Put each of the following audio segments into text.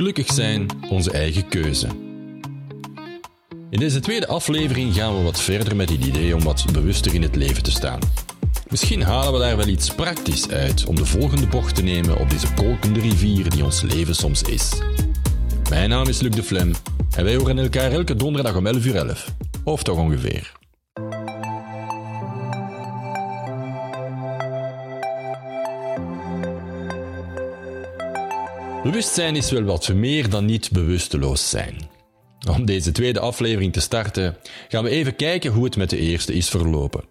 Gelukkig zijn onze eigen keuze. In deze tweede aflevering gaan we wat verder met het idee om wat bewuster in het leven te staan. Misschien halen we daar wel iets praktisch uit om de volgende bocht te nemen op deze kolkende rivier die ons leven soms is. Mijn naam is Luc de Flem en wij horen elkaar elke donderdag om 11 uur 11. Of toch ongeveer. Bewustzijn is wel wat meer dan niet bewusteloos zijn. Om deze tweede aflevering te starten, gaan we even kijken hoe het met de eerste is verlopen.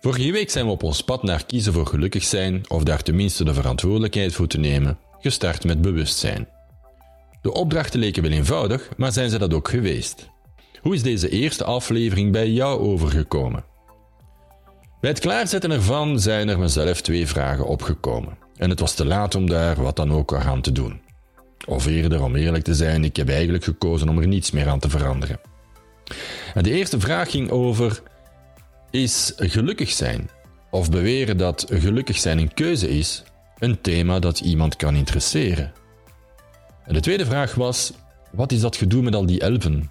Vorige week zijn we op ons pad naar kiezen voor gelukkig zijn, of daar tenminste de verantwoordelijkheid voor te nemen, gestart met bewustzijn. De opdrachten leken wel eenvoudig, maar zijn ze dat ook geweest? Hoe is deze eerste aflevering bij jou overgekomen? Bij het klaarzetten ervan zijn er mezelf twee vragen opgekomen. En het was te laat om daar wat dan ook aan te doen. Of eerder, om eerlijk te zijn, ik heb eigenlijk gekozen om er niets meer aan te veranderen. En de eerste vraag ging over: is gelukkig zijn, of beweren dat gelukkig zijn een keuze is, een thema dat iemand kan interesseren? En de tweede vraag was: wat is dat gedoe met al die elfen?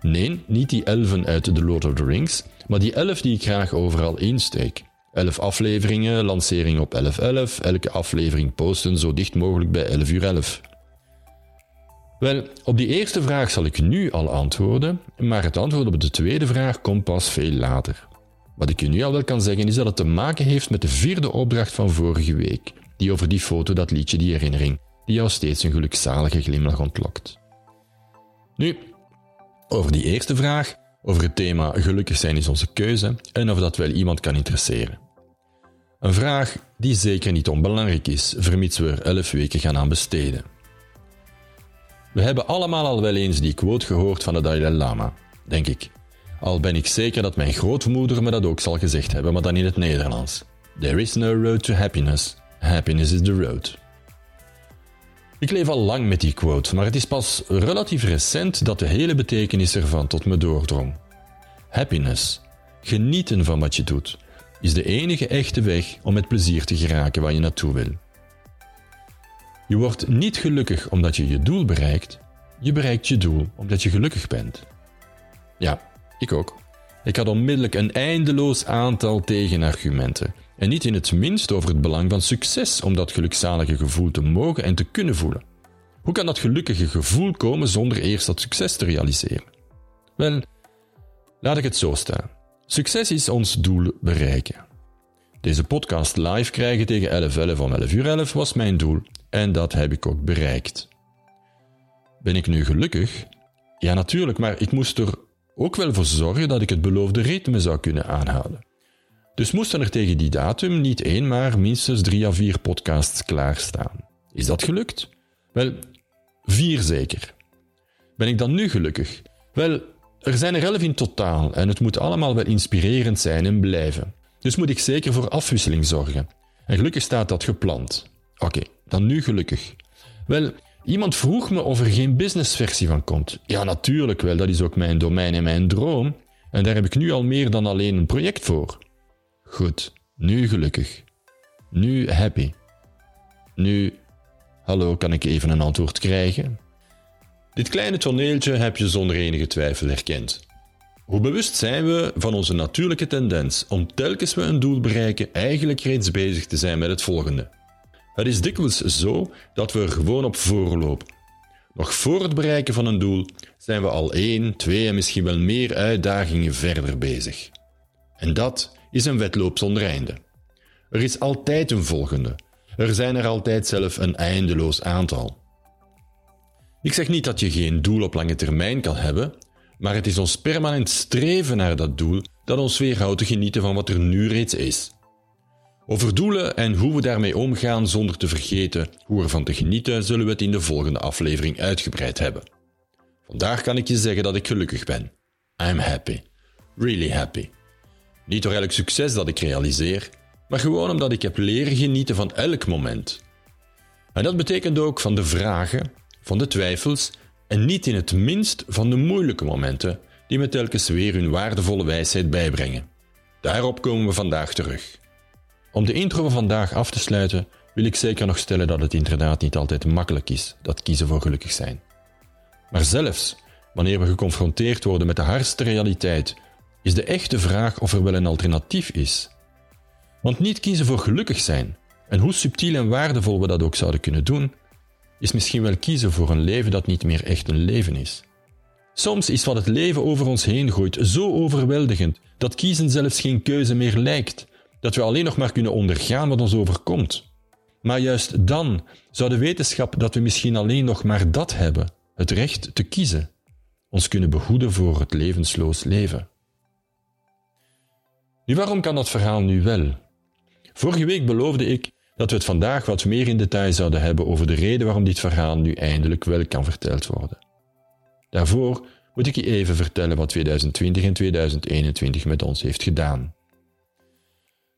Nee, niet die elfen uit The Lord of the Rings, maar die elf die ik graag overal insteek. Elf afleveringen, lancering op 11.11, elke aflevering posten zo dicht mogelijk bij 11 uur 11. Wel, op die eerste vraag zal ik nu al antwoorden, maar het antwoord op de tweede vraag komt pas veel later. Wat ik je nu al wel kan zeggen is dat het te maken heeft met de vierde opdracht van vorige week, die over die foto, dat liedje, die herinnering, die jou steeds een gelukzalige glimlach ontlokt. Nu, over die eerste vraag, over het thema gelukkig zijn is onze keuze en of dat wel iemand kan interesseren. Een vraag die zeker niet onbelangrijk is, vermits we er elf weken gaan aan besteden. We hebben allemaal al wel eens die quote gehoord van de Dalai Lama, denk ik. Al ben ik zeker dat mijn grootmoeder me dat ook zal gezegd hebben, maar dan in het Nederlands. There is no road to happiness. Happiness is the road. Ik leef al lang met die quote, maar het is pas relatief recent dat de hele betekenis ervan tot me doordrong. Happiness, genieten van wat je doet, is de enige echte weg om met plezier te geraken waar je naartoe wil. Je wordt niet gelukkig omdat je je doel bereikt, je bereikt je doel omdat je gelukkig bent. Ja, ik ook. Ik had onmiddellijk een eindeloos aantal tegenargumenten. En niet in het minst over het belang van succes om dat gelukzalige gevoel te mogen en te kunnen voelen. Hoe kan dat gelukkige gevoel komen zonder eerst dat succes te realiseren? Wel, laat ik het zo stellen. Succes is ons doel bereiken. Deze podcast live krijgen tegen 11.11 om 11 uur 11 was mijn doel en dat heb ik ook bereikt. Ben ik nu gelukkig? Ja, natuurlijk, maar ik moest er ook wel voor zorgen dat ik het beloofde ritme zou kunnen aanhouden. Dus moesten er tegen die datum niet één, maar minstens drie à vier podcasts klaarstaan. Is dat gelukt? Wel, vier zeker. Ben ik dan nu gelukkig? Wel, er zijn er elf in totaal en het moet allemaal wel inspirerend zijn en blijven. Dus moet ik zeker voor afwisseling zorgen. En gelukkig staat dat gepland. Oké, dan nu gelukkig. Wel, iemand vroeg me of er geen businessversie van komt. Ja, natuurlijk wel, dat is ook mijn domein en mijn droom. En daar heb ik nu al meer dan alleen een project voor. Goed, nu gelukkig. Nu happy. Nu, hallo, kan ik even een antwoord krijgen? Dit kleine toneeltje heb je zonder enige twijfel herkend. Hoe bewust zijn we van onze natuurlijke tendens om telkens we een doel bereiken eigenlijk reeds bezig te zijn met het volgende? Het is dikwijls zo dat we er gewoon op voorlopen. Nog voor het bereiken van een doel zijn we al één, twee en misschien wel meer uitdagingen verder bezig. En dat is een wedloop zonder einde. Er is altijd een volgende. Er zijn er altijd zelf een eindeloos aantal. Ik zeg niet dat je geen doel op lange termijn kan hebben, maar het is ons permanent streven naar dat doel dat ons weerhoudt te genieten van wat er nu reeds is. Over doelen en hoe we daarmee omgaan zonder te vergeten hoe ervan te genieten, zullen we het in de volgende aflevering uitgebreid hebben. Vandaag kan ik je zeggen dat ik gelukkig ben. I'm happy. Really happy. Niet door elk succes dat ik realiseer, maar gewoon omdat ik heb leren genieten van elk moment. En dat betekent ook van de vragen, van de twijfels en niet in het minst van de moeilijke momenten die me telkens weer hun waardevolle wijsheid bijbrengen. Daarop komen we vandaag terug. Om de intro van vandaag af te sluiten, wil ik zeker nog stellen dat het inderdaad niet altijd makkelijk is, dat kiezen voor gelukkig zijn. Maar zelfs wanneer we geconfronteerd worden met de hardste realiteit, is de echte vraag of er wel een alternatief is. Want niet kiezen voor gelukkig zijn, en hoe subtiel en waardevol we dat ook zouden kunnen doen, is misschien wel kiezen voor een leven dat niet meer echt een leven is. Soms is wat het leven over ons heen gooit zo overweldigend dat kiezen zelfs geen keuze meer lijkt, dat we alleen nog maar kunnen ondergaan wat ons overkomt. Maar juist dan zou de wetenschap dat we misschien alleen nog maar dat hebben, het recht te kiezen, ons kunnen behoeden voor het levensloos leven. Nu, waarom kan dat verhaal nu wel? Vorige week beloofde ik dat we het vandaag wat meer in detail zouden hebben over de reden waarom dit verhaal nu eindelijk wel kan verteld worden. Daarvoor moet ik je even vertellen wat 2020 en 2021 met ons heeft gedaan.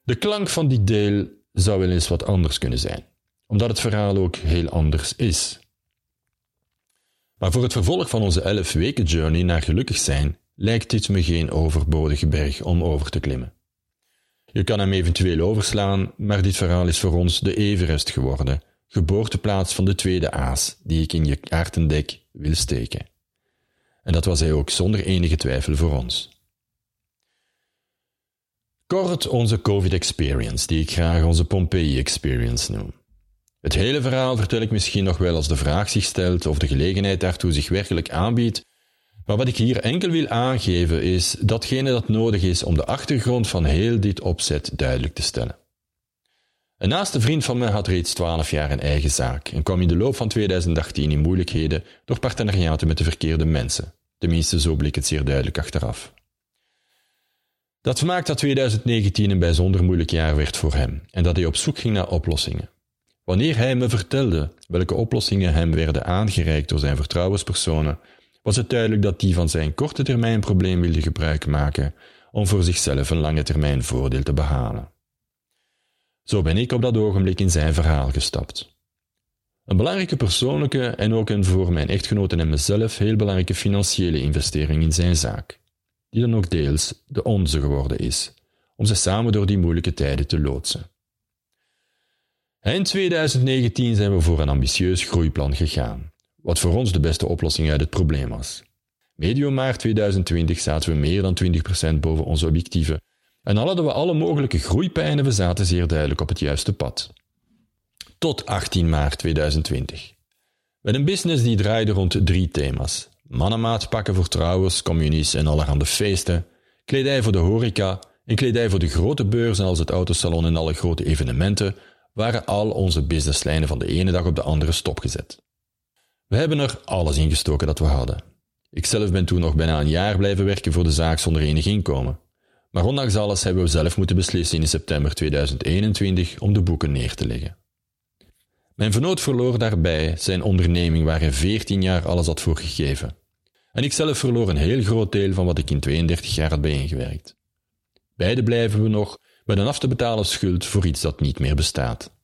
De klank van dit deel zou wel eens wat anders kunnen zijn, omdat het verhaal ook heel anders is. Maar voor het vervolg van onze 11 weken journey naar gelukkig zijn, lijkt dit me geen overbodige berg om over te klimmen. Je kan hem eventueel overslaan, maar dit verhaal is voor ons de Everest geworden, geboorteplaats van de tweede aas die ik in je kaartendek wil steken. En dat was hij ook zonder enige twijfel voor ons. Kort onze COVID-experience, die ik graag onze Pompeii-experience noem. Het hele verhaal vertel ik misschien nog wel als de vraag zich stelt of de gelegenheid daartoe zich werkelijk aanbiedt, maar wat ik hier enkel wil aangeven is datgene dat nodig is om de achtergrond van heel dit opzet duidelijk te stellen. Een naaste vriend van mij had reeds twaalf jaar een eigen zaak en kwam in de loop van 2018 in moeilijkheden door partenariaten met de verkeerde mensen. Tenminste, zo bleek het zeer duidelijk achteraf. Dat maakt dat 2019 een bijzonder moeilijk jaar werd voor hem en dat hij op zoek ging naar oplossingen. Wanneer hij me vertelde welke oplossingen hem werden aangereikt door zijn vertrouwenspersonen, was het duidelijk dat die van zijn korte termijn probleem wilde gebruik maken om voor zichzelf een lange termijn voordeel te behalen. Zo ben ik op dat ogenblik in zijn verhaal gestapt. Een belangrijke persoonlijke en ook een voor mijn echtgenoten en mezelf heel belangrijke financiële investering in zijn zaak, die dan ook deels de onze geworden is, om ze samen door die moeilijke tijden te loodsen. Eind 2019 zijn we voor een ambitieus groeiplan gegaan, wat voor ons de beste oplossing uit het probleem was. Medio maart 2020 zaten we meer dan 20% boven onze objectieven en hadden we alle mogelijke groeipijnen, we zaten zeer duidelijk op het juiste pad. Tot 18 maart 2020. Met een business die draaide rond drie thema's. Mannenmaatpakken voor trouwens, communies en allerhande feesten, kledij voor de horeca en kledij voor de grote beurzen als het autosalon en alle grote evenementen, waren al onze businesslijnen van de ene dag op de andere stopgezet. We hebben er alles in gestoken dat we hadden. Ikzelf ben toen nog bijna een jaar blijven werken voor de zaak zonder enig inkomen. Maar ondanks alles hebben we zelf moeten beslissen in september 2021 om de boeken neer te leggen. Mijn vernoot verloor daarbij zijn onderneming waar hij 14 jaar alles had voor gegeven. En ikzelf verloor een heel groot deel van wat ik in 32 jaar had bijeengewerkt. Beide blijven we nog met een af te betalen schuld voor iets dat niet meer bestaat.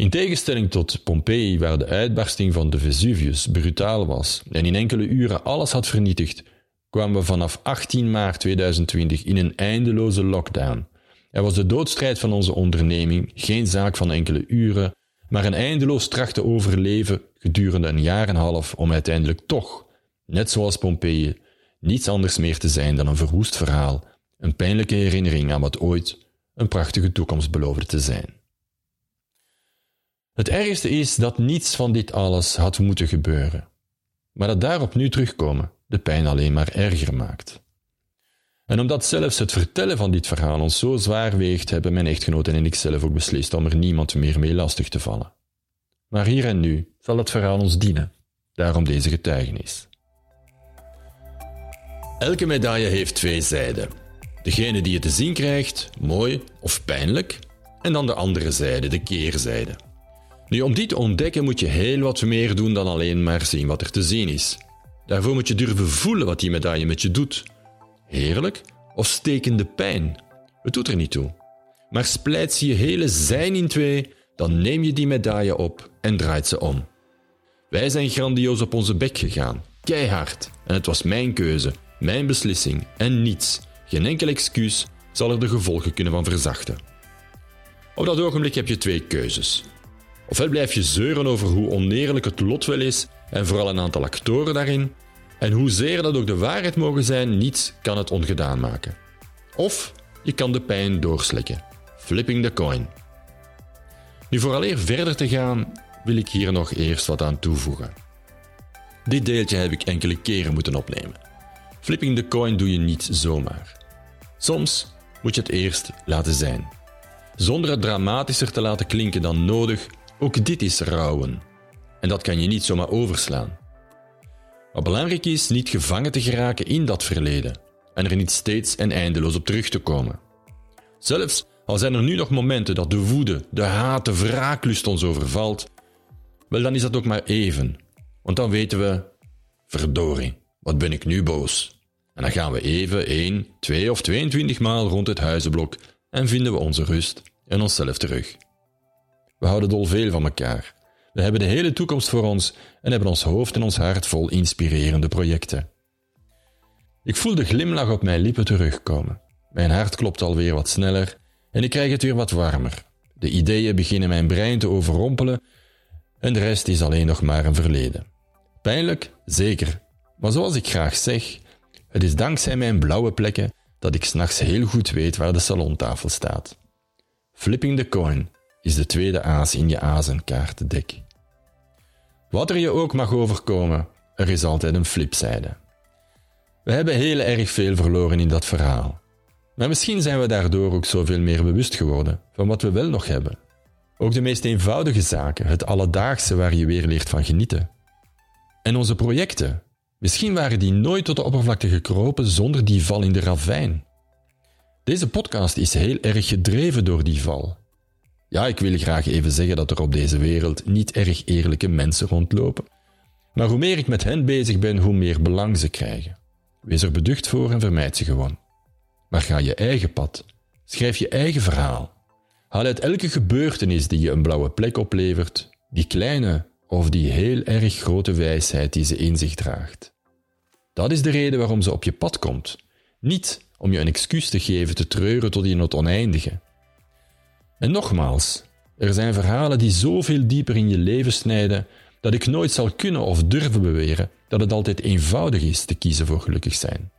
In tegenstelling tot Pompeii, waar de uitbarsting van de Vesuvius brutaal was en in enkele uren alles had vernietigd, kwamen we vanaf 18 maart 2020 in een eindeloze lockdown. Er was de doodstrijd van onze onderneming geen zaak van enkele uren, maar een eindeloos trachten overleven gedurende een jaar en een half om uiteindelijk toch, net zoals Pompeii, niets anders meer te zijn dan een verwoest verhaal, een pijnlijke herinnering aan wat ooit een prachtige toekomst beloofde te zijn. Het ergste is dat niets van dit alles had moeten gebeuren, maar dat daarop nu terugkomen de pijn alleen maar erger maakt. En omdat zelfs het vertellen van dit verhaal ons zo zwaar weegt, hebben mijn echtgenoten en ik zelf ook beslist om er niemand meer mee lastig te vallen. Maar hier en nu zal het verhaal ons dienen, daarom deze getuigenis. Elke medaille heeft twee zijden. Degene die je te zien krijgt, mooi of pijnlijk, en dan de andere zijde, de keerzijde. Nu, om die te ontdekken moet je heel wat meer doen dan alleen maar zien wat er te zien is. Daarvoor moet je durven voelen wat die medaille met je doet. Heerlijk of stekende pijn? Het doet er niet toe. Maar splijt ze je hele zijn in twee, dan neem je die medaille op en draait ze om. Wij zijn grandioos op onze bek gegaan, keihard, en het was mijn keuze, mijn beslissing en niets, geen enkel excuus zal er de gevolgen kunnen van verzachten. Op dat ogenblik heb je twee keuzes. Ofwel blijf je zeuren over hoe oneerlijk het lot wel is en vooral een aantal actoren daarin, en hoezeer dat ook de waarheid mogen zijn, niets kan het ongedaan maken. Of je kan de pijn doorslikken. Flipping the coin. Nu, vooraleer verder te gaan, wil ik hier nog eerst wat aan toevoegen. Dit deeltje heb ik enkele keren moeten opnemen. Flipping the coin doe je niet zomaar. Soms moet je het eerst laten zijn. Zonder het dramatischer te laten klinken dan nodig, ook dit is rouwen. En dat kan je niet zomaar overslaan. Wat belangrijk is, niet gevangen te geraken in dat verleden en er niet steeds en eindeloos op terug te komen. Zelfs al zijn er nu nog momenten dat de woede, de haat, de wraaklust ons overvalt, wel dan is dat ook maar even. Want dan weten we, verdorie, wat ben ik nu boos. En dan gaan we even 1, 2 of 22 maal rond het huizenblok en vinden we onze rust en onszelf terug. We houden dol veel van elkaar. We hebben de hele toekomst voor ons en hebben ons hoofd en ons hart vol inspirerende projecten. Ik voel de glimlach op mijn lippen terugkomen. Mijn hart klopt alweer wat sneller en ik krijg het weer wat warmer. De ideeën beginnen mijn brein te overrompelen en de rest is alleen nog maar een verleden. Pijnlijk, zeker. Maar zoals ik graag zeg, het is dankzij mijn blauwe plekken dat ik s'nachts heel goed weet waar de salontafel staat. Flipping the coin is de tweede aas in je azenkaartendek. Wat er je ook mag overkomen, er is altijd een flipzijde. We hebben heel erg veel verloren in dat verhaal. Maar misschien zijn we daardoor ook zoveel meer bewust geworden van wat we wel nog hebben. Ook de meest eenvoudige zaken, het alledaagse waar je weer leert van genieten. En onze projecten, misschien waren die nooit tot de oppervlakte gekropen zonder die val in de ravijn. Deze podcast is heel erg gedreven door die val. Ja, ik wil graag even zeggen dat er op deze wereld niet erg eerlijke mensen rondlopen. Maar hoe meer ik met hen bezig ben, hoe meer belang ze krijgen. Wees er beducht voor en vermijd ze gewoon. Maar ga je eigen pad. Schrijf je eigen verhaal. Haal uit elke gebeurtenis die je een blauwe plek oplevert, die kleine of die heel erg grote wijsheid die ze in zich draagt. Dat is de reden waarom ze op je pad komt. Niet om je een excuus te geven te treuren tot in het oneindige. En nogmaals, er zijn verhalen die zoveel dieper in je leven snijden dat ik nooit zal kunnen of durven beweren dat het altijd eenvoudig is te kiezen voor gelukkig zijn.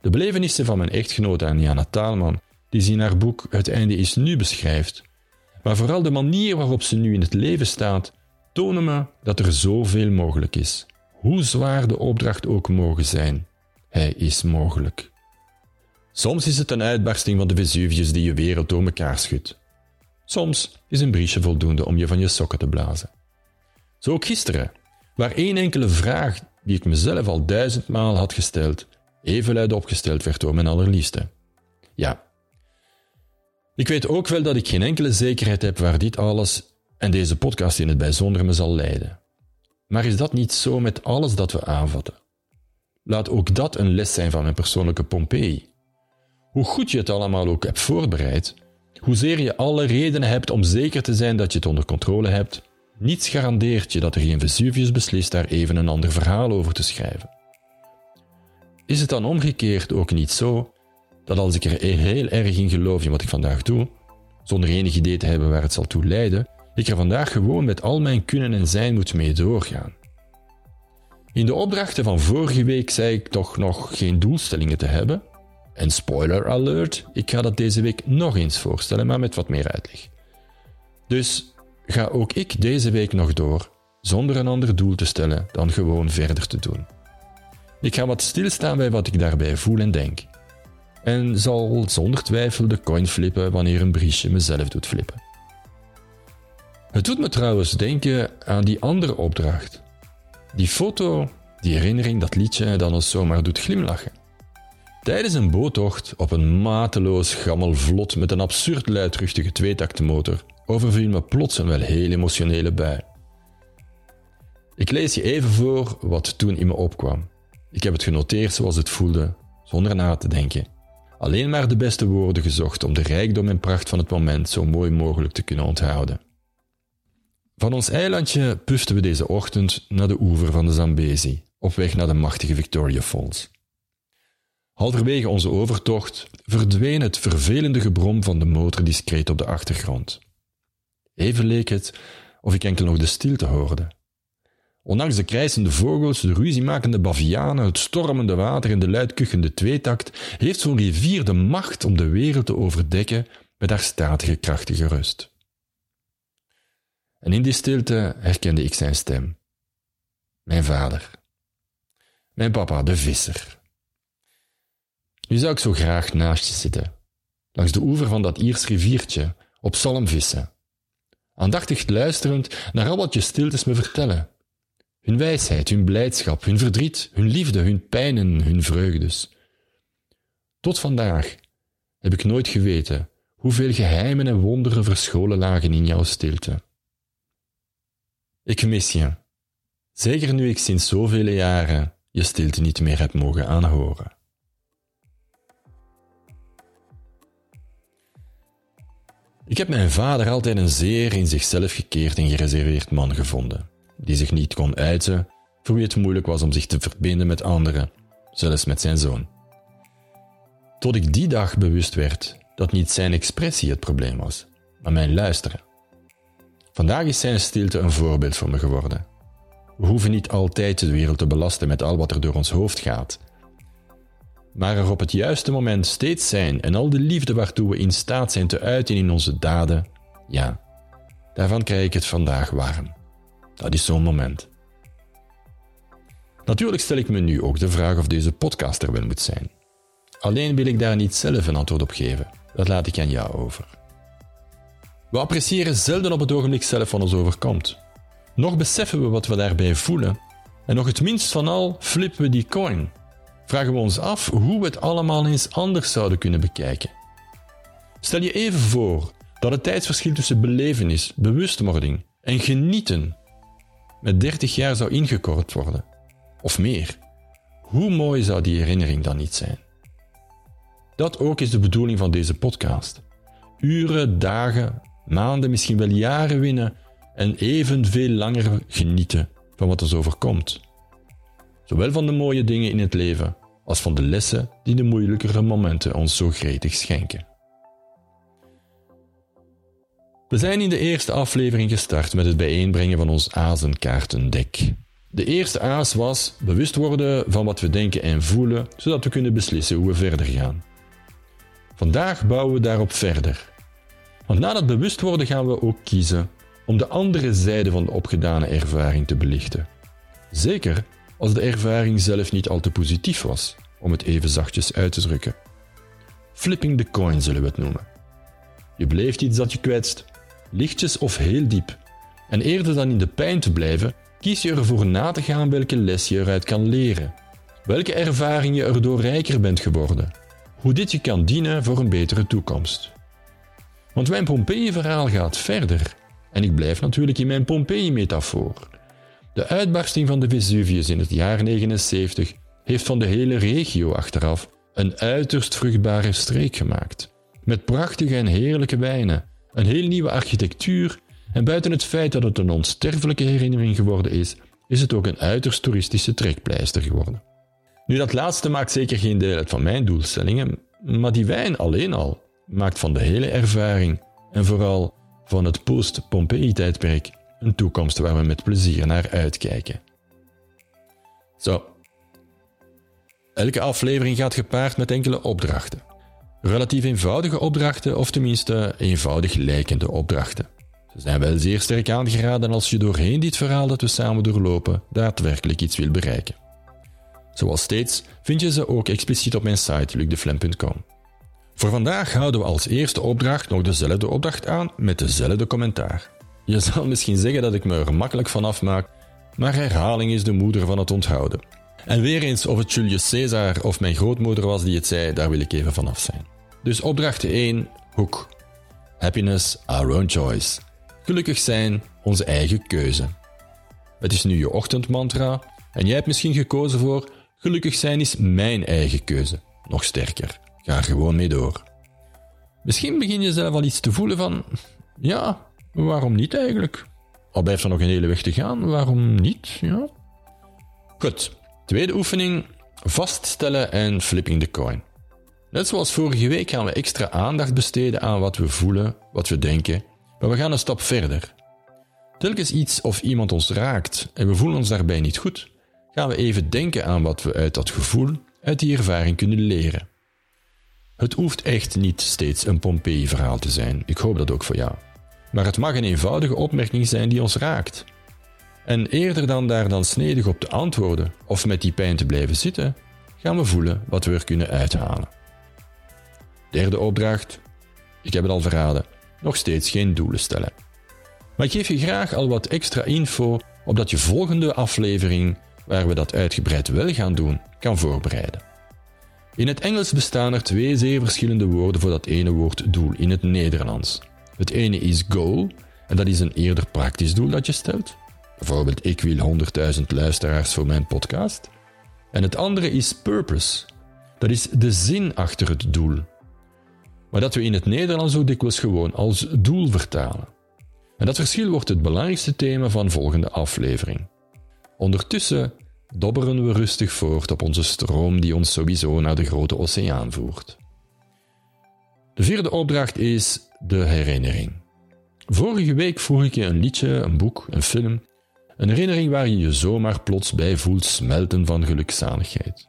De belevenissen van mijn echtgenote Anjana Taalman, die ze in haar boek Het einde is nu beschrijft, maar vooral de manier waarop ze nu in het leven staat, tonen me dat er zoveel mogelijk is. Hoe zwaar de opdracht ook mogen zijn, hij is mogelijk. Soms is het een uitbarsting van de Vesuvius die je wereld door elkaar schudt. Soms is een briesje voldoende om je van je sokken te blazen. Zo ook gisteren, waar één enkele vraag die ik mezelf al duizendmaal had gesteld, even luid opgesteld werd door mijn allerliefste. Ja. Ik weet ook wel dat ik geen enkele zekerheid heb waar dit alles en deze podcast in het bijzonder me zal leiden. Maar is dat niet zo met alles dat we aanvatten? Laat ook dat een les zijn van mijn persoonlijke Pompeii. Hoe goed je het allemaal ook hebt voorbereid, hoezeer je alle redenen hebt om zeker te zijn dat je het onder controle hebt, niets garandeert je dat er geen Vesuvius beslist daar even een ander verhaal over te schrijven. Is het dan omgekeerd ook niet zo dat als ik er heel erg in geloof in wat ik vandaag doe, zonder enig idee te hebben waar het zal toe leiden, ik er vandaag gewoon met al mijn kunnen en zijn moet mee doorgaan? In de opdrachten van vorige week zei ik toch nog geen doelstellingen te hebben, en spoiler alert, ik ga dat deze week nog eens voorstellen, maar met wat meer uitleg. Dus ga ook ik deze week nog door, zonder een ander doel te stellen dan gewoon verder te doen. Ik ga wat stilstaan bij wat ik daarbij voel en denk. En zal zonder twijfel de coin flippen wanneer een briesje mezelf doet flippen. Het doet me trouwens denken aan die andere opdracht. Die foto, die herinnering, dat liedje dat ons zomaar doet glimlachen. Tijdens een boottocht op een mateloos gammel vlot met een absurd luidruchtige tweetaktmotor overviel me plots een wel heel emotionele bui. Ik lees je even voor wat toen in me opkwam. Ik heb het genoteerd zoals het voelde, zonder na te denken. Alleen maar de beste woorden gezocht om de rijkdom en pracht van het moment zo mooi mogelijk te kunnen onthouden. Van ons eilandje puften we deze ochtend naar de oever van de Zambezi, op weg naar de machtige Victoria Falls. Halverwege onze overtocht verdween het vervelende gebrom van de motor discreet op de achtergrond. Even leek het of ik enkel nog de stilte hoorde. Ondanks de krijsende vogels, de ruziemakende bavianen, het stormende water en de luidkuchende tweetakt, heeft zo'n rivier de macht om de wereld te overdekken met haar statige, krachtige rust. En in die stilte herkende ik zijn stem. Mijn vader. Mijn papa, de visser. Nu zou ik zo graag naast je zitten, langs de oever van dat Iers riviertje, op zalmvissen, aandachtig luisterend naar al wat je stiltes me vertellen. Hun wijsheid, hun blijdschap, hun verdriet, hun liefde, hun pijnen, hun vreugdes. Tot vandaag heb ik nooit geweten hoeveel geheimen en wonderen verscholen lagen in jouw stilte. Ik mis je, zeker nu ik sinds zoveel jaren je stilte niet meer heb mogen aanhoren. Ik heb mijn vader altijd een zeer in zichzelf gekeerd en gereserveerd man gevonden, die zich niet kon uiten, voor wie het moeilijk was om zich te verbinden met anderen, zelfs met zijn zoon. Tot ik die dag bewust werd dat niet zijn expressie het probleem was, maar mijn luisteren. Vandaag is zijn stilte een voorbeeld voor me geworden. We hoeven niet altijd de wereld te belasten met al wat er door ons hoofd gaat. Maar er op het juiste moment steeds zijn en al de liefde waartoe we in staat zijn te uiten in onze daden, ja, daarvan krijg ik het vandaag warm. Dat is zo'n moment. Natuurlijk stel ik me nu ook de vraag of deze podcast er wel moet zijn. Alleen wil ik daar niet zelf een antwoord op geven. Dat laat ik aan jou over. We appreciëren zelden op het ogenblik zelf wat ons overkomt. Nog beseffen we wat we daarbij voelen. En nog het minst van al flippen we die coin. Vragen we ons af hoe we het allemaal eens anders zouden kunnen bekijken. Stel je even voor dat het tijdsverschil tussen belevenis, bewustwording en genieten met 30 jaar zou ingekort worden. Of meer. Hoe mooi zou die herinnering dan niet zijn? Dat ook is de bedoeling van deze podcast. Uren, dagen, maanden, misschien wel jaren winnen en evenveel langer genieten van wat ons overkomt. Zowel van de mooie dingen in het leven als van de lessen die de moeilijkere momenten ons zo gretig schenken. We zijn in de eerste aflevering gestart met het bijeenbrengen van ons azenkaartendek. De eerste aas was bewust worden van wat we denken en voelen, zodat we kunnen beslissen hoe we verder gaan. Vandaag bouwen we daarop verder. Want na dat bewust worden gaan we ook kiezen om de andere zijde van de opgedane ervaring te belichten. Zeker als de ervaring zelf niet al te positief was, om het even zachtjes uit te drukken. Flipping the coin zullen we het noemen. Je beleeft iets dat je kwetst, lichtjes of heel diep. En eerder dan in de pijn te blijven, kies je ervoor na te gaan welke les je eruit kan leren, welke ervaring je erdoor rijker bent geworden hoe dit je kan dienen voor een betere toekomst. Want mijn Pompeii-verhaal gaat verder. En ik blijf natuurlijk in mijn Pompeii-metafoor. De uitbarsting van de Vesuvius in het jaar 79 heeft van de hele regio achteraf een uiterst vruchtbare streek gemaakt. Met prachtige en heerlijke wijnen, een heel nieuwe architectuur en buiten het feit dat het een onsterfelijke herinnering geworden is, is het ook een uiterst toeristische trekpleister geworden. Nu, dat laatste maakt zeker geen deel uit van mijn doelstellingen, maar die wijn alleen al maakt van de hele ervaring en vooral van het post-Pompeii-tijdperk een toekomst waar we met plezier naar uitkijken. Zo. Elke aflevering gaat gepaard met enkele opdrachten. Relatief eenvoudige opdrachten, of tenminste eenvoudig lijkende opdrachten. Ze zijn wel zeer sterk aangeraden als je doorheen dit verhaal dat we samen doorlopen daadwerkelijk iets wil bereiken. Zoals steeds vind je ze ook expliciet op mijn site lucdeflem.com. Voor vandaag houden we als eerste opdracht nog dezelfde opdracht aan met dezelfde commentaar. Je zal misschien zeggen dat ik me er makkelijk van afmaak, maar herhaling is de moeder van het onthouden. En weer eens of het Julius Caesar of mijn grootmoeder was die het zei, daar wil ik even vanaf zijn. Dus opdracht 1, hoek. Happiness, our own choice. Gelukkig zijn, onze eigen keuze. Het is nu je ochtendmantra en jij hebt misschien gekozen voor Gelukkig zijn is mijn eigen keuze. Nog sterker. Ga er gewoon mee door. Misschien begin je zelf al iets te voelen van... Ja, waarom niet eigenlijk? Al blijft er nog een hele weg te gaan, waarom niet? Ja. Goed, tweede oefening. vaststellen en flipping the coin. Net zoals vorige week gaan we extra aandacht besteden aan wat we voelen, wat we denken, maar we gaan een stap verder. Telkens iets of iemand ons raakt en we voelen ons daarbij niet goed, gaan we even denken aan wat we uit dat gevoel, uit die ervaring kunnen leren. Het hoeft echt niet steeds een Pompeii-verhaal te zijn, ik hoop dat ook voor jou. Maar het mag een eenvoudige opmerking zijn die ons raakt. En eerder dan daar dan snedig op te antwoorden of met die pijn te blijven zitten, gaan we voelen wat we er kunnen uithalen. Derde opdracht. Ik heb het al verraden. Nog steeds geen doelen stellen. Maar ik geef je graag al wat extra info opdat je volgende aflevering, waar we dat uitgebreid wel gaan doen, kan voorbereiden. In het Engels bestaan er twee zeer verschillende woorden voor dat ene woord doel in het Nederlands. Het ene is goal, en dat is een eerder praktisch doel dat je stelt. Bijvoorbeeld, ik wil 100.000 luisteraars voor mijn podcast. En het andere is purpose. Dat is de zin achter het doel. Maar dat we in het Nederlands zo dikwijls gewoon als doel vertalen. En dat verschil wordt het belangrijkste thema van volgende aflevering. Ondertussen dobberen we rustig voort op onze stroom die ons sowieso naar de grote oceaan voert. De vierde opdracht is de herinnering. Vorige week vroeg ik je een liedje, een boek, een film, een herinnering waar je je zomaar plots bij voelt smelten van gelukzaligheid.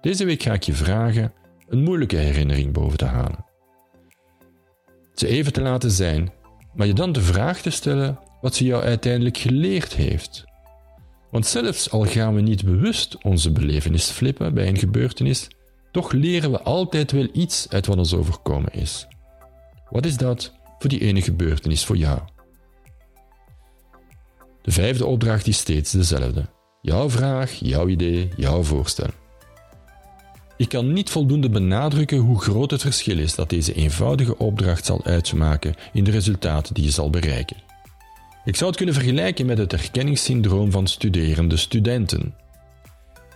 Deze week ga ik je vragen een moeilijke herinnering boven te halen. Ze even te laten zijn, maar je dan de vraag te stellen wat ze jou uiteindelijk geleerd heeft. Want zelfs al gaan we niet bewust onze belevenis flippen bij een gebeurtenis, toch leren we altijd wel iets uit wat ons overkomen is. Wat is dat voor die ene gebeurtenis voor jou? De vijfde opdracht is steeds dezelfde. Jouw vraag, jouw idee, jouw voorstel. Ik kan niet voldoende benadrukken hoe groot het verschil is dat deze eenvoudige opdracht zal uitmaken in de resultaten die je zal bereiken. Ik zou het kunnen vergelijken met het herkenningssyndroom van studerende studenten.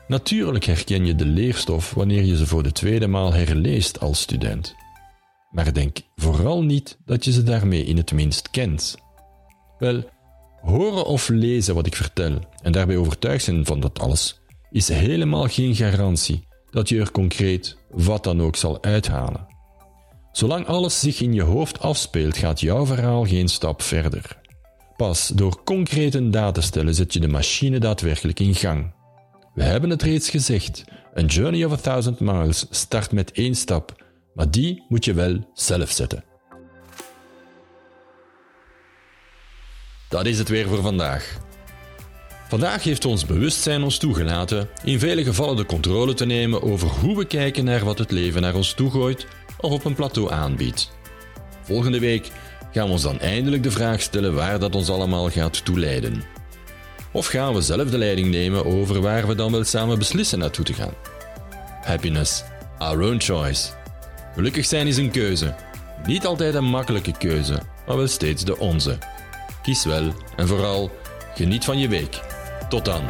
Natuurlijk herken je de leerstof wanneer je ze voor de tweede maal herleest als student. Maar denk vooral niet dat je ze daarmee in het minst kent. Wel, horen of lezen wat ik vertel en daarbij overtuigd zijn van dat alles, is helemaal geen garantie dat je er concreet wat dan ook zal uithalen. Zolang alles zich in je hoofd afspeelt, gaat jouw verhaal geen stap verder. Pas door concrete data te stellen zet je de machine daadwerkelijk in gang. We hebben het reeds gezegd: een journey of a thousand miles start met één stap, maar die moet je wel zelf zetten. Dat is het weer voor vandaag. Vandaag heeft ons bewustzijn ons toegelaten in vele gevallen de controle te nemen over hoe we kijken naar wat het leven naar ons toegooit of op een plateau aanbiedt. Volgende week gaan we ons dan eindelijk de vraag stellen waar dat ons allemaal gaat toeleiden. Of gaan we zelf de leiding nemen over waar we dan wel samen beslissen naartoe te gaan? Happiness, our own choice. Gelukkig zijn is een keuze. Niet altijd een makkelijke keuze, maar wel steeds de onze. Kies wel en vooral geniet van je week. Tot dan.